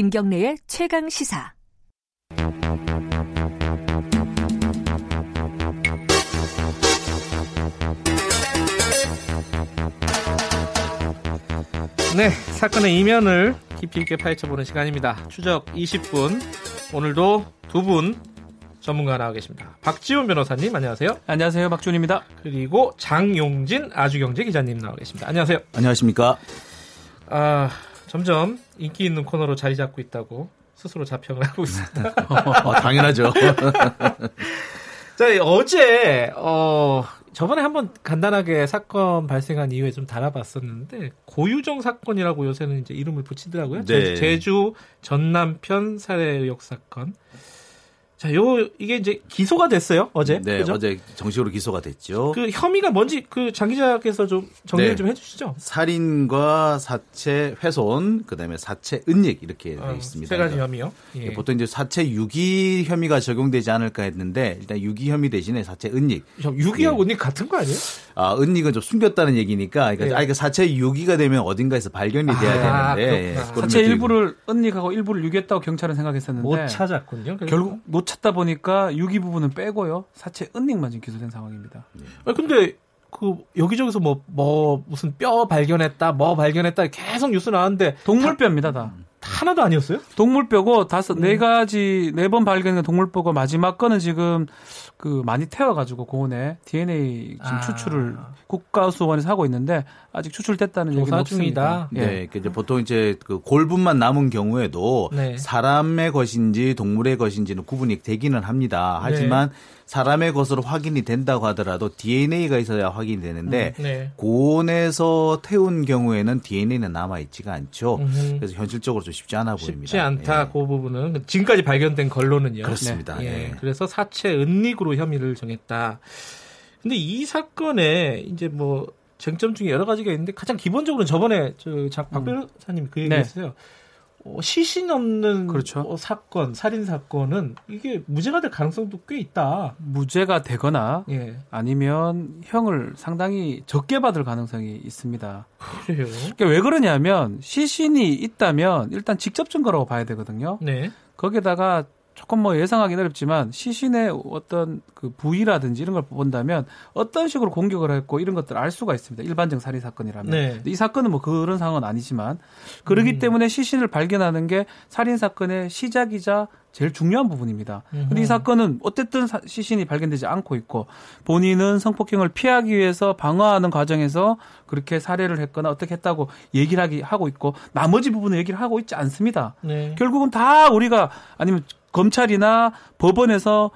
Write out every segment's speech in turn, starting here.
김경래의 최강 시사. 네, 사건의 이면을 깊이 있게 파헤쳐보는 시간입니다. 추적 20분. 오늘도 두 분 전문가 나와 계십니다. 박지훈 변호사님, 안녕하세요. 안녕하세요, 박준입니다. 그리고 장용진 아주경제 기자님 나와 계십니다. 안녕하세요. 안녕하십니까. 아, 점점 인기 있는 코너로 자리 잡고 있다고 스스로 자평을 하고 있습니다. 어, 당연하죠. 자, 어제, 어, 저번에 한번 간단하게 사건 발생한 이후에 좀 다뤄봤었는데 고유정 사건이라고 요새는 이제 이름을 붙이더라고요. 네. 제주 전남편 살해 의혹 사건. 자, 요 이게 이제 기소가 됐어요 어제. 네, 그죠? 어제 정식으로 기소가 됐죠. 그 혐의가 뭔지 그 장 기자께서 좀 정리를 네. 좀 해주시죠. 살인과 사체 훼손, 그다음에 사체 은닉 이렇게 어, 되어 있습니다. 세 가지 혐의요. 예. 보통 이제 사체 유기 혐의가 적용되지 않을까 했는데 일단 유기 혐의 대신에 사체 은닉. 형, 유기하고 언니 같은 거 아니에요? 아, 은닉은 좀 숨겼다는 얘기니까 그러니까 예. 아, 그 사체 유기가 되면 어딘가에서 발견이 돼야 아, 되는데 그렇구나. 그런 사체 일부를 은닉하고 일부를 유기했다고 경찰은 생각했었는데 못 찾았군요. 결국 못 찾다 보니까 유기 부분은 빼고요. 사체 은닉만 지금 기소된 상황입니다. 아 근데 그 여기저기서 뭐뭐 무슨 뼈 발견했다, 뭐 발견했다 계속 뉴스 나왔는데 동물뼈입니다, 다. 다 하나도 아니었어요? 동물뼈고 다섯 음. 네 가지 네 번 발견된 동물뼈고 마지막 거는 지금 그 많이 태워가지고 고온에 DNA 지금 아. 추출을 국가수원에서 하고 있는데 아직 추출됐다는 얘기는 조사 없습니다. 중이다. 예. 네, 그 이제 보통 이제 그 골분만 남은 경우에도 네. 사람의 것인지 동물의 것인지는 구분이 되기는 합니다. 하지만 사람의 것으로 확인이 된다고 하더라도 DNA가 있어야 확인이 되는데 네. 고온에서 태운 경우에는 DNA는 남아 있지가 않죠. 음흠. 그래서 현실적으로 좀 쉽지 않아 보입니다. 쉽지 않다. 예. 그 부분은 지금까지 발견된 걸로는요. 그렇습니다. 예. 예. 그래서 사체 은닉으로 혐의를 정했다. 근데 이 사건에 이제 뭐 쟁점 중에 여러 가지가 있는데 가장 기본적으로는 저번에 저박 변호사님이 그 네. 얘기했어요. 어, 시신 없는 그렇죠. 어, 사건, 살인 사건은 이게 무죄가 될 가능성도 꽤 있다. 무죄가 되거나 예. 아니면 형을 상당히 적게 받을 가능성이 있습니다. 그래요. 그러니까 왜 그러냐면 시신이 있다면 일단 직접 증거라고 봐야 되거든요. 네. 거기에다가 조금 뭐 예상하기는 어렵지만 시신의 어떤 그 부위라든지 이런 걸 본다면 어떤 식으로 공격을 했고 이런 것들을 알 수가 있습니다. 일반적 살인 사건이라면. 네. 근데 이 사건은 뭐 그런 상황은 아니지만 그러기 음. 때문에 시신을 발견하는 게 살인 사건의 시작이자 제일 중요한 부분입니다. 근데 음흠. 이 사건은 어쨌든 사- 시신이 발견되지 않고 있고 본인은 성폭행을 피하기 위해서 방어하는 과정에서 그렇게 살해를 했거나 어떻게 했다고 얘기를 하기 하고 있고 나머지 부분은 얘기를 하고 있지 않습니다. 네. 결국은 다 우리가 아니면 검찰이나 법원에서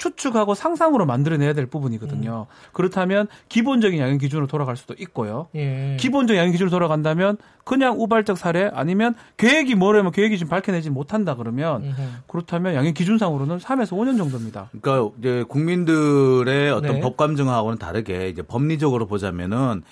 추측하고 상상으로 만들어내야 될 부분이거든요. 그렇다면 기본적인 양형 기준으로 돌아갈 수도 있고요. 예. 기본적 양형 기준으로 돌아간다면 그냥 우발적 살해 아니면 계획이 뭐라면 계획이 지금 밝혀내지 못한다 그러면 음흠. 그렇다면 양형 기준상으로는 3에서 5년 정도입니다. 그러니까 이제 국민들의 어떤 네. 법 감정하고는 다르게 이제 법리적으로 보자면은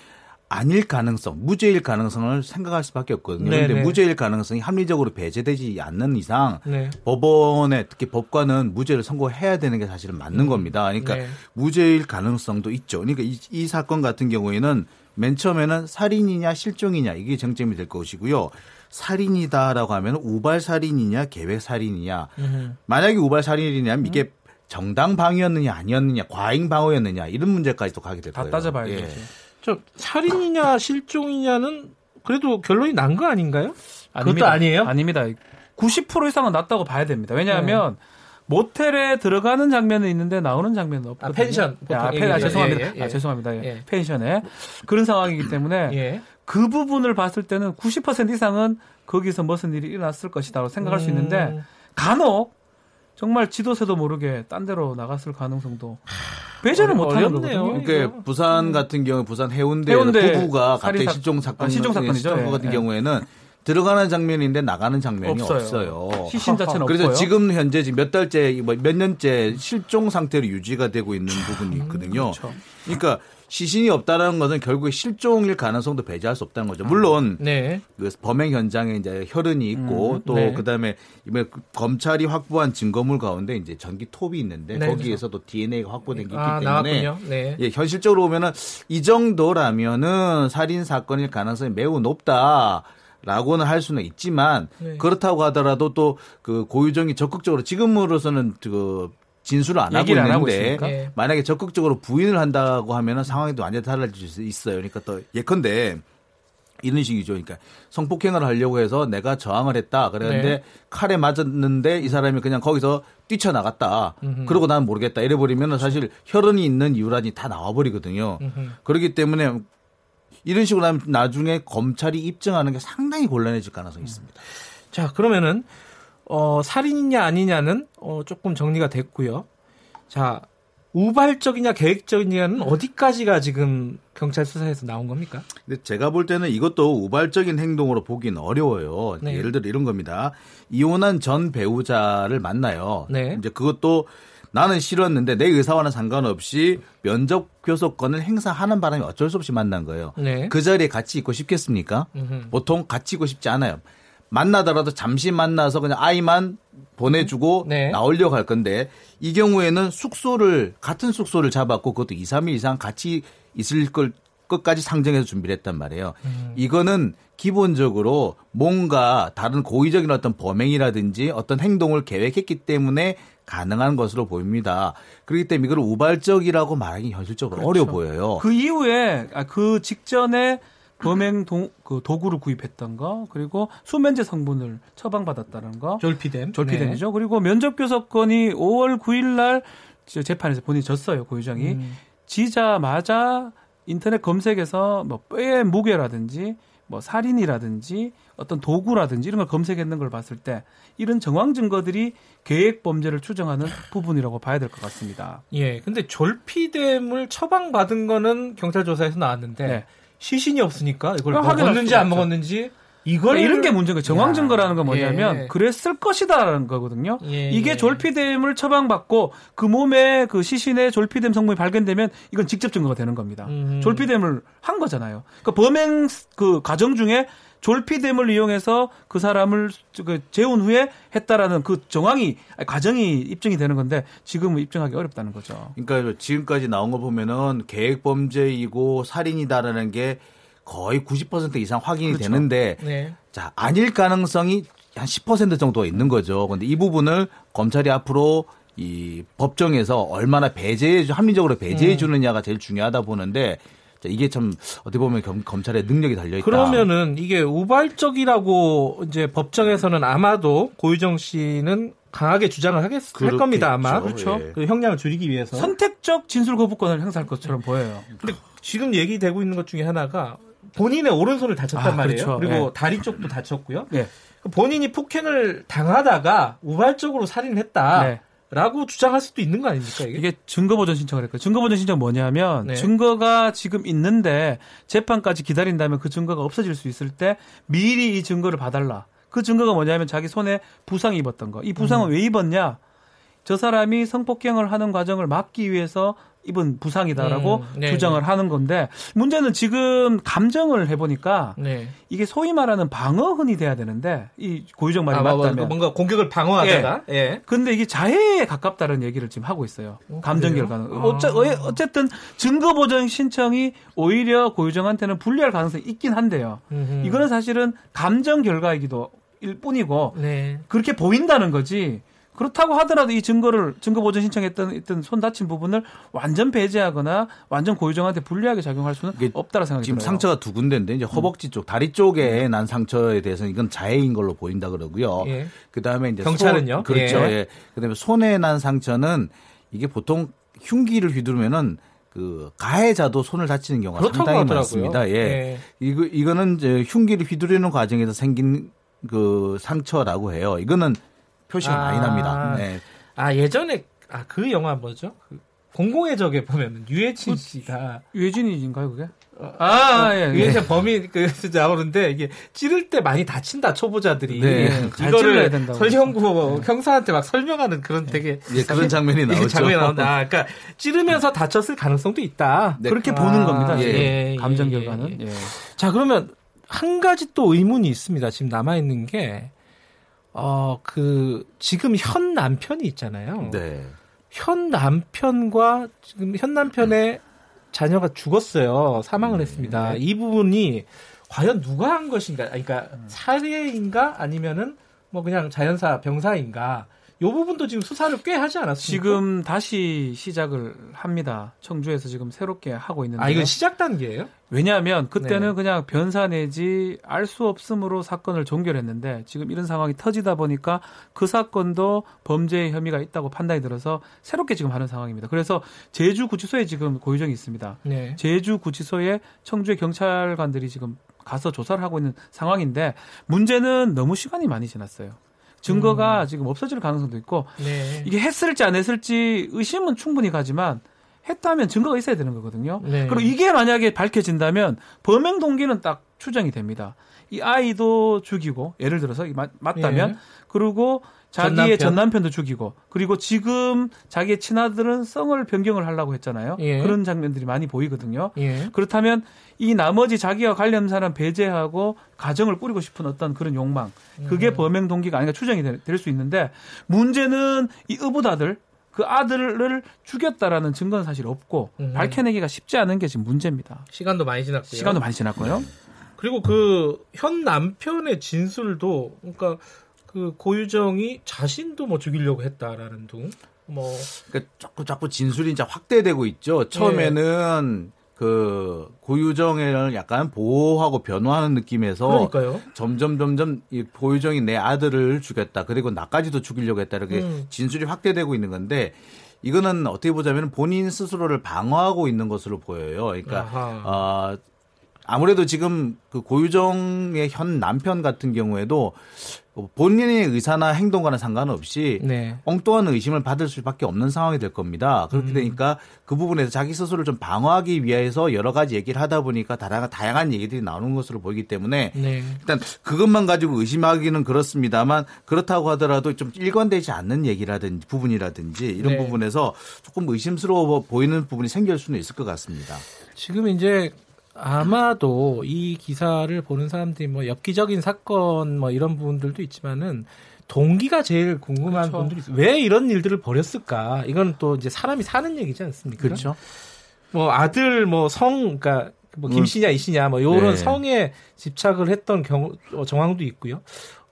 아닐 가능성, 무죄일 가능성을 생각할 수밖에 없거든요. 네, 그런데 네. 무죄일 가능성이 합리적으로 배제되지 않는 이상 네. 법원에 특히 법관은 무죄를 선고해야 되는 게 사실은 맞는 겁니다. 그러니까 네. 무죄일 가능성도 있죠. 그러니까 이, 이 사건 같은 경우에는 맨 처음에는 살인이냐 실종이냐 이게 정점이 될 것이고요. 살인이다라고 하면 우발 살인이냐 계획 살인이냐. 음흠. 만약에 우발 살인이냐면 이게 정당 방위였느냐 아니었느냐 과잉 방어였느냐 이런 문제까지도 가게 될다 거예요. 따져봐야 예. 되죠. 저 살인이냐 실종이냐는 그래도 결론이 난 거 아닌가요? 그것도 아닙니다. 아니에요? 아닙니다. 90% 이상은 낮다고 봐야 됩니다. 왜냐하면 모텔에 들어가는 장면은 있는데 나오는 장면은 없거든요. 아, 펜션 보통 아, 펜, 아, 얘기하죠. 죄송합니다. 예, 예, 예. 아, 죄송합니다. 예. 예. 펜션에 그런 상황이기 때문에 예. 그 부분을 봤을 때는 90% 이상은 거기서 무슨 일이 일어났을 것이다라고 생각할 수 있는데 음. 간혹 정말 지도세도 모르게 딴 데로 나갔을 가능성도 배제를 못하는. 거거든요. 그러니까 부산 같은 경우 부산 해운대, 해운대 부부가 갑자기 살인사- 실종 사건 아, 실종 사건이죠. 예, 같은 예. 경우에는 들어가는 장면인데 나가는 장면이 없어요. 없어요. 시신 자체는 그래서 없고요. 지금 현재 지금 몇 달째 뭐몇 년째 실종 상태로 유지가 되고 있는 부분이 있거든요. 그렇죠. 그러니까 시신이 없다라는 것은 결국에 실종일 가능성도 배제할 수 없다는 거죠. 물론 네. 그 범행 현장에 이제 혈흔이 있고 음, 또 네. 그다음에 이번에 그 검찰이 확보한 증거물 가운데 이제 전기 톱이 있는데 네, 거기에서도 DNA가 확보된 게 있기 아, 때문에. 네. 예, 현실적으로 보면은 이 정도라면은 살인 사건일 가능성이 매우 높다. 라고는 할 수는 있지만 네. 그렇다고 하더라도 또 그 고유정이 적극적으로 지금으로서는 그 진술을 안 하고 얘기를 안 하고 있는데. 예. 만약에 적극적으로 부인을 한다고 하면은 상황이 또 완전히 달라질 수 있어요. 그러니까 또 예컨대 이런 식이죠. 그러니까 성폭행을 하려고 해서 내가 저항을 했다. 그랬는데 네. 칼에 맞았는데 이 사람이 그냥 거기서 뛰쳐나갔다. 그러고 난 모르겠다. 이래버리면 사실 혈흔이 있는 이유란이 다 나와버리거든요. 그렇기 때문에 이런 식으로 하면 나중에 검찰이 입증하는 게 상당히 곤란해질 가능성이 있습니다. 자, 그러면은 어, 살인이냐 아니냐는 어, 조금 정리가 됐고요. 자, 우발적이냐 계획적이냐는 어디까지가 지금 경찰 수사에서 나온 겁니까? 근데 제가 볼 때는 이것도 우발적인 행동으로 보기는 어려워요. 네. 예를 들어 이런 겁니다. 이혼한 전 배우자를 만나요. 네. 이제 그것도 나는 싫었는데 내 의사와는 상관없이 면접 교섭권을 행사하는 바람에 어쩔 수 없이 만난 거예요. 네. 그 자리에 같이 있고 싶겠습니까? 음흠. 보통 같이 있고 싶지 않아요. 만나더라도 잠시 만나서 그냥 아이만 보내주고 네. 나오려고 할 건데 이 경우에는 숙소를 같은 숙소를 잡았고 그것도 2, 3일 이상 같이 있을 걸 끝까지 상정해서 준비를 했단 말이에요. 이거는 기본적으로 뭔가 다른 고의적인 어떤 범행이라든지 어떤 행동을 계획했기 때문에 가능한 것으로 보입니다. 그렇기 때문에 이걸 우발적이라고 말하기 현실적으로 어려워 보여요. 그 이후에 아, 그 직전에 범행 도, 그 도구를 구입했던 거 그리고 수면제 성분을 처방받았다는 거 졸피뎀. 졸피뎀이죠. 그리고 면접 교섭권이 5월 9일 날저 재판에서 본인이 졌어요. 고유정이 음. 지자마자 인터넷 검색에서 뭐 뼈의 무게라든지 뭐 살인이라든지 어떤 도구라든지 이런 걸 검색했는 걸 봤을 때 이런 정황 증거들이 계획 범죄를 추정하는 부분이라고 봐야 될 것 같습니다. 예. 근데 졸피뎀을 처방받은 거는 경찰 조사에서 나왔는데 네. 시신이 없으니까 이걸 먹었는지 안. 먹었는지 이걸 그러니까 이런 게 문제인 거예요. 정황 야, 증거라는 건 뭐냐면 예. 그랬을 것이다라는 거거든요. 예, 이게 예. 졸피뎀을 처방받고 그 몸에 그 시신에 졸피뎀 성분이 발견되면 이건 직접 증거가 되는 겁니다. 음. 졸피뎀을 한 거잖아요. 그러니까 범행 그 과정 중에 졸피뎀을 이용해서 그 사람을 그 재운 후에 했다라는 그 정황이 과정이 입증이 되는 건데 지금은 입증하기 어렵다는 거죠. 그러니까 지금까지 나온 거 보면은 계획 범죄이고 살인이다라는 게 거의 90% 이상 확인이 그렇죠. 되는데 네. 자 아닐 가능성이 한 10% 정도 있는 거죠. 근데 이 부분을 검찰이 앞으로 이 법정에서 얼마나 배제해 주- 합리적으로 음. 배제해 주느냐가 제일 중요하다 보는데 자, 이게 참 어떻게 보면 검, 검찰의 능력이 달려 있다. 그러면은 이게 우발적이라고 이제 법정에서는 아마도 고유정 씨는 강하게 주장을 하겠, 할 그렇겠죠. 겁니다 아마 그렇죠. 그 형량을 줄이기 위해서. 선택적 진술 거부권을 행사할 것처럼 보여요. 근데 지금 얘기되고 있는 것 중에 하나가 본인의 오른손을 다쳤단 아, 말이에요. 그렇죠. 그리고 예. 다리 쪽도 다쳤고요. 예. 본인이 폭행을 당하다가 우발적으로 살인했다. 네. 라고 주장할 수도 있는 거 아닙니까 이게? 이게 증거보전 신청을 했거든요. 증거보전 신청 뭐냐면 네. 증거가 지금 있는데 재판까지 기다린다면 그 증거가 없어질 수 있을 때 미리 이 증거를 봐달라. 그 증거가 뭐냐면 자기 손에 부상이 입었던 거. 이 부상은 음. 왜 입었냐? 저 사람이 성폭행을 하는 과정을 막기 위해서 입은 부상이다라고 음, 네, 주장을 네. 하는 건데 문제는 지금 감정을 해보니까 네. 이게 소위 말하는 방어흔이 돼야 되는데 이 고유정 말이 아, 뭐, 뭐, 맞다면 뭔가 공격을 방어하다가 예. 근데 이게 자해에 가깝다는 얘기를 지금 하고 있어요. 어, 감정 그래요? 결과는. 아. 어째, 어- 어쨌든 증거 보전 신청이 오히려 고유정한테는 불리할 가능성이 있긴 한데요. 음흠. 이거는 사실은 감정 결과이기도 일 뿐이고 네. 그렇게 보인다는 거지. 그렇다고 하더라도 이 증거를 증거 보전 신청했던 있던 손 다친 부분을 완전 배제하거나 완전 고유정한테 불리하게 작용할 수는 없다라 생각이 지금 들어요. 상처가 두 군데인데 이제 허벅지 쪽, 다리 쪽에 난 상처에 대해서는 이건 자해인 걸로 보인다 그러고요. 예. 그다음에 이제 경찰은요? 손, 그렇죠. 예. 예. 그다음에 손에 난 상처는 이게 보통 흉기를 휘두르면은 그 가해자도 손을 다치는 경우가 상당히 하더라고요. 많습니다. 예. 예. 이거 이거는 이제 흉기를 휘두르는 과정에서 생긴 그 상처라고 해요. 이거는 표시가 아. 많이 납니다. 네. 아 예전에 아 그 영화 뭐죠? 그 공공의 적에 보면 유해진 씨가 유해진인가요 그게? 어, 아, 예, 예. 유해진 범인 그 나오는데 이게 찌를 때 많이 다친다 초보자들이 네. 잘 찔러야 이거를 된다고. 설경구 형사한테 막 설명하는 그런 되게 예, 그런 장면이 나오죠. 장면이 나온다. 아, 그러니까 찌르면서 다쳤을 가능성도 있다. 네. 그렇게 아, 보는 겁니다. 예, 지금. 예, 감정 예, 결과는. 예. 예. 자, 그러면 한 가지 또 의문이 있습니다. 지금 남아 있는 게 어, 그 지금 현 남편이 있잖아요. 네. 현 남편과 지금 현 남편의 자녀가 죽었어요. 사망을 했습니다. 이 부분이 과연 누가 한 것인가? 그러니까 살해인가 아니면은 뭐 그냥 자연사 병사인가? 요 부분도 지금 수사를 꽤 하지 않았습니까? 지금 다시 시작을 합니다. 청주에서 지금 새롭게 하고 있는데. 아 이건 시작 단계예요? 왜냐하면 그때는 네. 그냥 변사 내지 알 수 없음으로 사건을 종결했는데 지금 이런 상황이 터지다 보니까 그 사건도 범죄 혐의가 있다고 판단이 들어서 새롭게 지금 하는 상황입니다. 그래서 제주 구치소에 지금 고유정이 있습니다. 네. 제주 구치소에 청주의 경찰관들이 지금 가서 조사를 하고 있는 상황인데 문제는 너무 시간이 많이 지났어요. 증거가 지금 없어질 가능성도 있고 네. 이게 했을지 안 했을지 의심은 충분히 가지만 했다면 증거가 있어야 되는 거거든요. 네. 그리고 이게 만약에 밝혀진다면 범행 동기는 딱 추정이 됩니다. 이 아이도 죽이고 예를 들어서 이 맞, 맞다면 예. 그리고 자기의 전남편. 전 남편 도 죽이고 그리고 지금 자기의 친아들은 성을 변경을 하려고 했잖아요. 예. 그런 장면들이 많이 보이거든요. 예. 그렇다면 이 나머지 자기와 관련 사람 배제하고 가정을 꾸리고 싶은 어떤 그런 욕망 그게 범행 동기가 아닌가 추정이 될 수 있는데 문제는 이 의붓아들 그 아들을 죽였다라는 증거는 사실 없고 음. 밝혀내기가 쉽지 않은 게 지금 문제입니다. 시간도 많이 지났고요. 시간도 많이 지났고요. 그리고 그 현 남편의 진술도 그러니까 그 고유정이 자신도 뭐 죽이려고 했다라는 둥. 뭐 그러니까 자꾸 자꾸 진술이 이제 확대되고 있죠. 처음에는 그 고유정을 약간 보호하고 변호하는 느낌에서 그러니까요. 점점 점점 이 고유정이 내 아들을 죽였다. 그리고 나까지도 죽이려고 했다. 이렇게 음. 진술이 확대되고 있는 건데 이거는 어떻게 보자면 본인 스스로를 방어하고 있는 것으로 보여요. 그러니까 아하. 어, 아무래도 지금 그 고유정의 현 남편 같은 경우에도 본인의 의사나 행동과는 상관없이 네. 엉뚱한 의심을 받을 수밖에 없는 상황이 될 겁니다. 그렇게 음. 되니까 그 부분에서 자기 스스로를 좀 방어하기 위해서 여러 가지 얘기를 하다 보니까 다양한, 다양한 얘기들이 나오는 것으로 보이기 때문에 네. 일단 그것만 가지고 의심하기는 그렇습니다만 그렇다고 하더라도 좀 일관되지 않는 얘기라든지 부분이라든지 이런 네. 부분에서 조금 의심스러워 보이는 부분이 생길 수는 있을 것 같습니다. 지금 이제 아마도 이 기사를 보는 사람들이 뭐 엽기적인 사건 뭐 이런 부분들도 있지만은 동기가 제일 궁금한 그렇죠. 분들이 있어요. 왜 이런 일들을 벌였을까? 이건 또 이제 사람이 사는 얘기지 않습니까? 그렇죠. 뭐 아들 뭐 성 그러니까 뭐 김씨냐 이씨냐 뭐 요런 네. 성에 집착을 했던 경우 어, 정황도 있고요.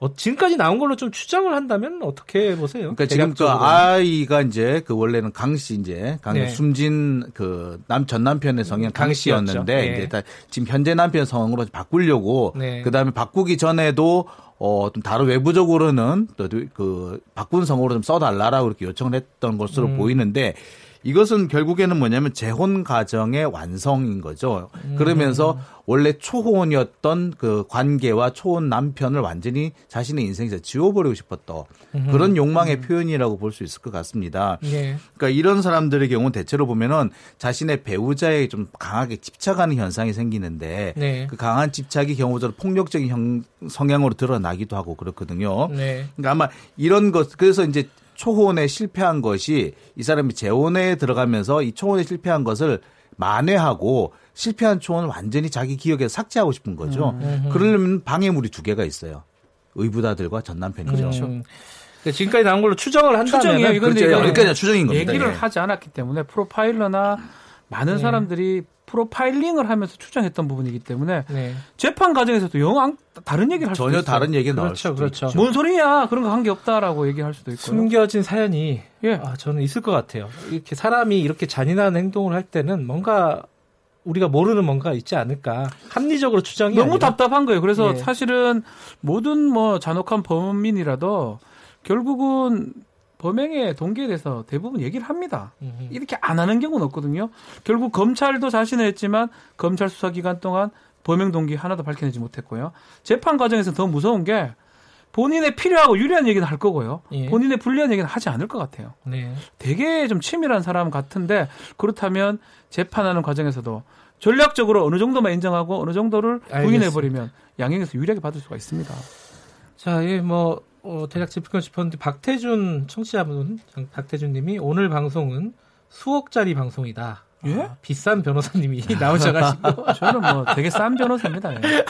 어, 지금까지 나온 걸로 좀 추정을 한다면 어떻게 보세요? 그러니까 지금 그. 아이가 이제 그 원래는 강씨 이제 강 네. 숨진 그 남 전 남편의 성이 강강 씨였는데 씨였죠. 네. 이제 다 지금 현재 남편 성으로 바꾸려고 네. 그다음에 바꾸기 전에도 어, 좀 다른 외부적으로는 또 그 바꾼 성으로 좀 써달라라고 이렇게 요청을 했던 것으로 음. 보이는데 이것은 결국에는 뭐냐면 재혼 가정의 완성인 거죠. 그러면서 원래 초혼이었던 그 관계와 초혼 남편을 완전히 자신의 인생에서 지워버리고 싶었던 그런 욕망의 표현이라고 볼 수 있을 것 같습니다. 예. 그러니까 이런 사람들의 경우 대체로 보면은 자신의 배우자에 좀 강하게 집착하는 현상이 생기는데 네. 그 강한 집착이 경우적으로 폭력적인 형, 성향으로 드러나기도 하고 그렇거든요. 네. 그러니까 아마 이런 것 그래서 이제 초혼에 실패한 것이 이 사람이 재혼에 들어가면서 이 초혼에 실패한 것을 만회하고 실패한 초혼을 완전히 자기 기억에서 삭제하고 싶은 거죠. 음. 그러려면 방해물이 두 개가 있어요. 의부다들과 전 남편이죠. 그렇죠. 그러니까 지금까지 나온 걸로 추정을 한다면 추정이에요. 이건 그렇죠. 그러니까 추정인 겁니다. 얘기를 예. 하지 않았기 때문에 프로파일러나 많은 네. 사람들이 프로파일링을 하면서 추정했던 부분이기 때문에 네. 재판 과정에서도 영 다른 얘기를 할 수도 전혀 있어요. 다른 얘기가 나올 그렇죠, 수도 그렇죠. 있죠. 뭔 소리야? 그런 거한게 없다라고 얘기할 수도 있고요. 숨겨진 사연이 예. 아, 저는 있을 것 같아요. 이렇게 사람이 이렇게 잔인한 행동을 할 때는 뭔가 우리가 모르는 뭔가 있지 않을까. 합리적으로 추정이 너무 아니라. 답답한 거예요. 그래서 예. 사실은 모든 뭐 잔혹한 범인이라도 결국은 범행의 동기에 대해서 대부분 얘기를 합니다. 음흠. 이렇게 안 하는 경우는 없거든요. 결국 검찰도 자신을 했지만 검찰 수사 기간 동안 범행 동기 하나도 밝혀내지 못했고요. 재판 과정에서 더 무서운 게 본인의 필요하고 유리한 얘기는 할 거고요. 예. 본인의 불리한 얘기는 하지 않을 것 같아요. 네. 되게 좀 치밀한 사람 같은데 그렇다면 재판하는 과정에서도 전략적으로 어느 정도만 인정하고 어느 정도를 부인해 버리면 양형에서 유리하게 받을 수가 있습니다. 자, 예, 뭐, 어, 대략 짚고 싶었는데, 박태준 청취자분, 장- 박태준 님이 오늘 방송은 수억짜리 방송이다. 예? 아, 비싼 변호사님이 나오셔가지고 저는 뭐 되게 싼 변호사입니다. 예.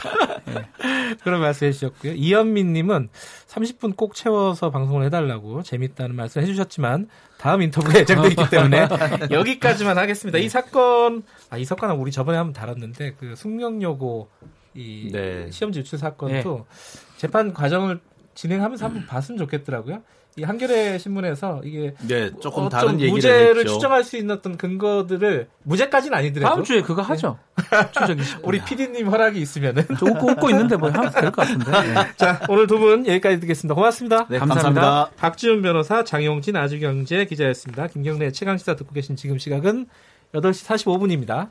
그런 말씀 해 주셨고요. 이현민 님은 30분 꼭 채워서 방송을 해달라고 재밌다는 말씀 해주셨지만, 다음 인터뷰가 예정되어 있기 때문에 여기까지만 하겠습니다. 이 사건, 아, 이 사건은 우리 저번에 한번 다뤘는데, 그 숙명여고 이 네. 시험지 유출 사건도 재판 과정을 진행하면서 한번 봤으면 좋겠더라고요. 이 한겨레 신문에서 이게 네, 조금 어, 다른 좀 얘기를 무죄를 했죠. 추정할 수 있는 어떤 근거들을 무죄까지는 아니더라도 다음 주에 그거 하죠. 20. 우리 PD님 허락이 있으면은 저 웃고 웃고 있는데 뭐 하면 될 것 같은데. 네. 자 오늘 두 분 여기까지 듣겠습니다. 고맙습니다. 네, 감사합니다. 감사합니다. 박지훈 변호사, 장용진 아주경제 기자였습니다. 김경래 최강 시사 듣고 계신 지금 시각은 8시 45분입니다.